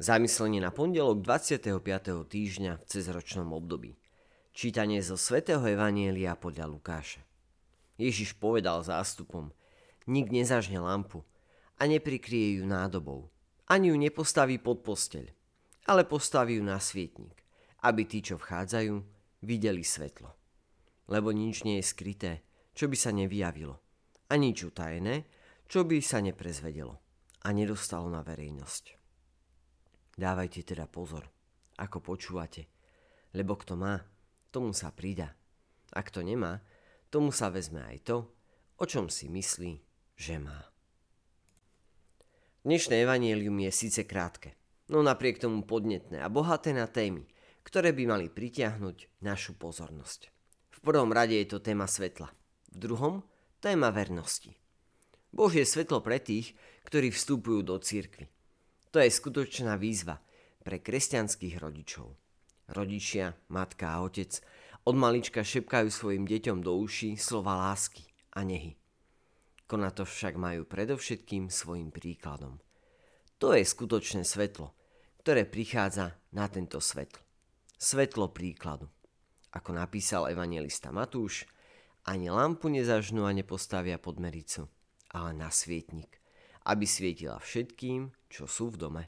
Zamyslenie na pondelok 25. týždňa v cezročnom období. Čítanie zo svätého Evanielia podľa Lukáša. Ježiš povedal zástupom, nik nezažne lampu a neprikrie ju nádobou, ani ju nepostaví pod posteľ, ale postaví ju na svietnik, aby tí, čo vchádzajú, videli svetlo. Lebo nič nie je skryté, čo by sa nevyjavilo, a nič utajené, čo by sa neprezvedelo a nedostalo na verejnosť. Dávajte teda pozor, ako počúvate, lebo kto má, tomu sa prida. A kto nemá, tomu sa vezme aj to, o čom si myslí, že má. Dnešné evanielium je síce krátke, no napriek tomu podnetné a bohaté na témy, ktoré by mali pritiahnuť našu pozornosť. V prvom rade je to téma svetla, v druhom téma vernosti. Božie svetlo pre tých, ktorí vstupujú do církvy. To je skutočná výzva pre kresťanských rodičov. Rodičia, matka a otec od malička šepkajú svojim deťom do uší slova lásky a nehy. Kona to však majú predovšetkým svojim príkladom. To je skutočné svetlo, ktoré prichádza na tento svetlo. Svetlo príkladu. Ako napísal evangelista Matúš, ani lampu nezažnú a nepostavia pod mericu, ale na svietnik, aby svietila všetkým, čo sú v dome.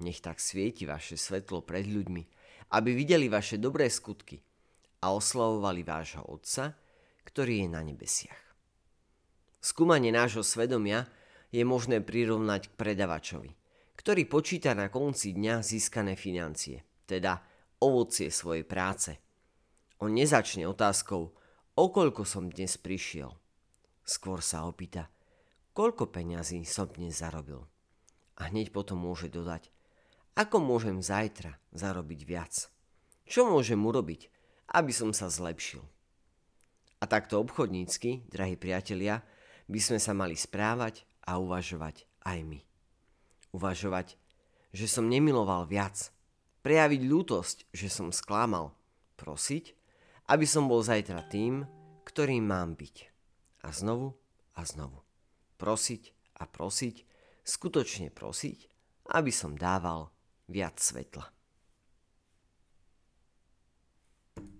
Nech tak svieti vaše svetlo pred ľuďmi, aby videli vaše dobré skutky a oslavovali vášho Otca, ktorý je na nebesiach. Skúmanie nášho svedomia je možné prirovnať k predavačovi, ktorý počíta na konci dňa získané financie, teda ovocie svojej práce. On nezačne otázkou, o koľko som dnes prišiel. Skôr sa opýta, koľko peňazí som dnes zarobil. A hneď potom môže dodať, ako môžem zajtra zarobiť viac. Čo môžem urobiť, aby som sa zlepšil. A takto obchodnícky, drahí priatelia, by sme sa mali správať a uvažovať aj my. Uvažovať, že som nemiloval viac. Prejaviť ľútosť, že som sklamal. Prosiť, aby som bol zajtra tým, ktorým mám byť. A znovu a znovu prosiť a prosiť, skutočne prosiť, aby som dával viac svetla.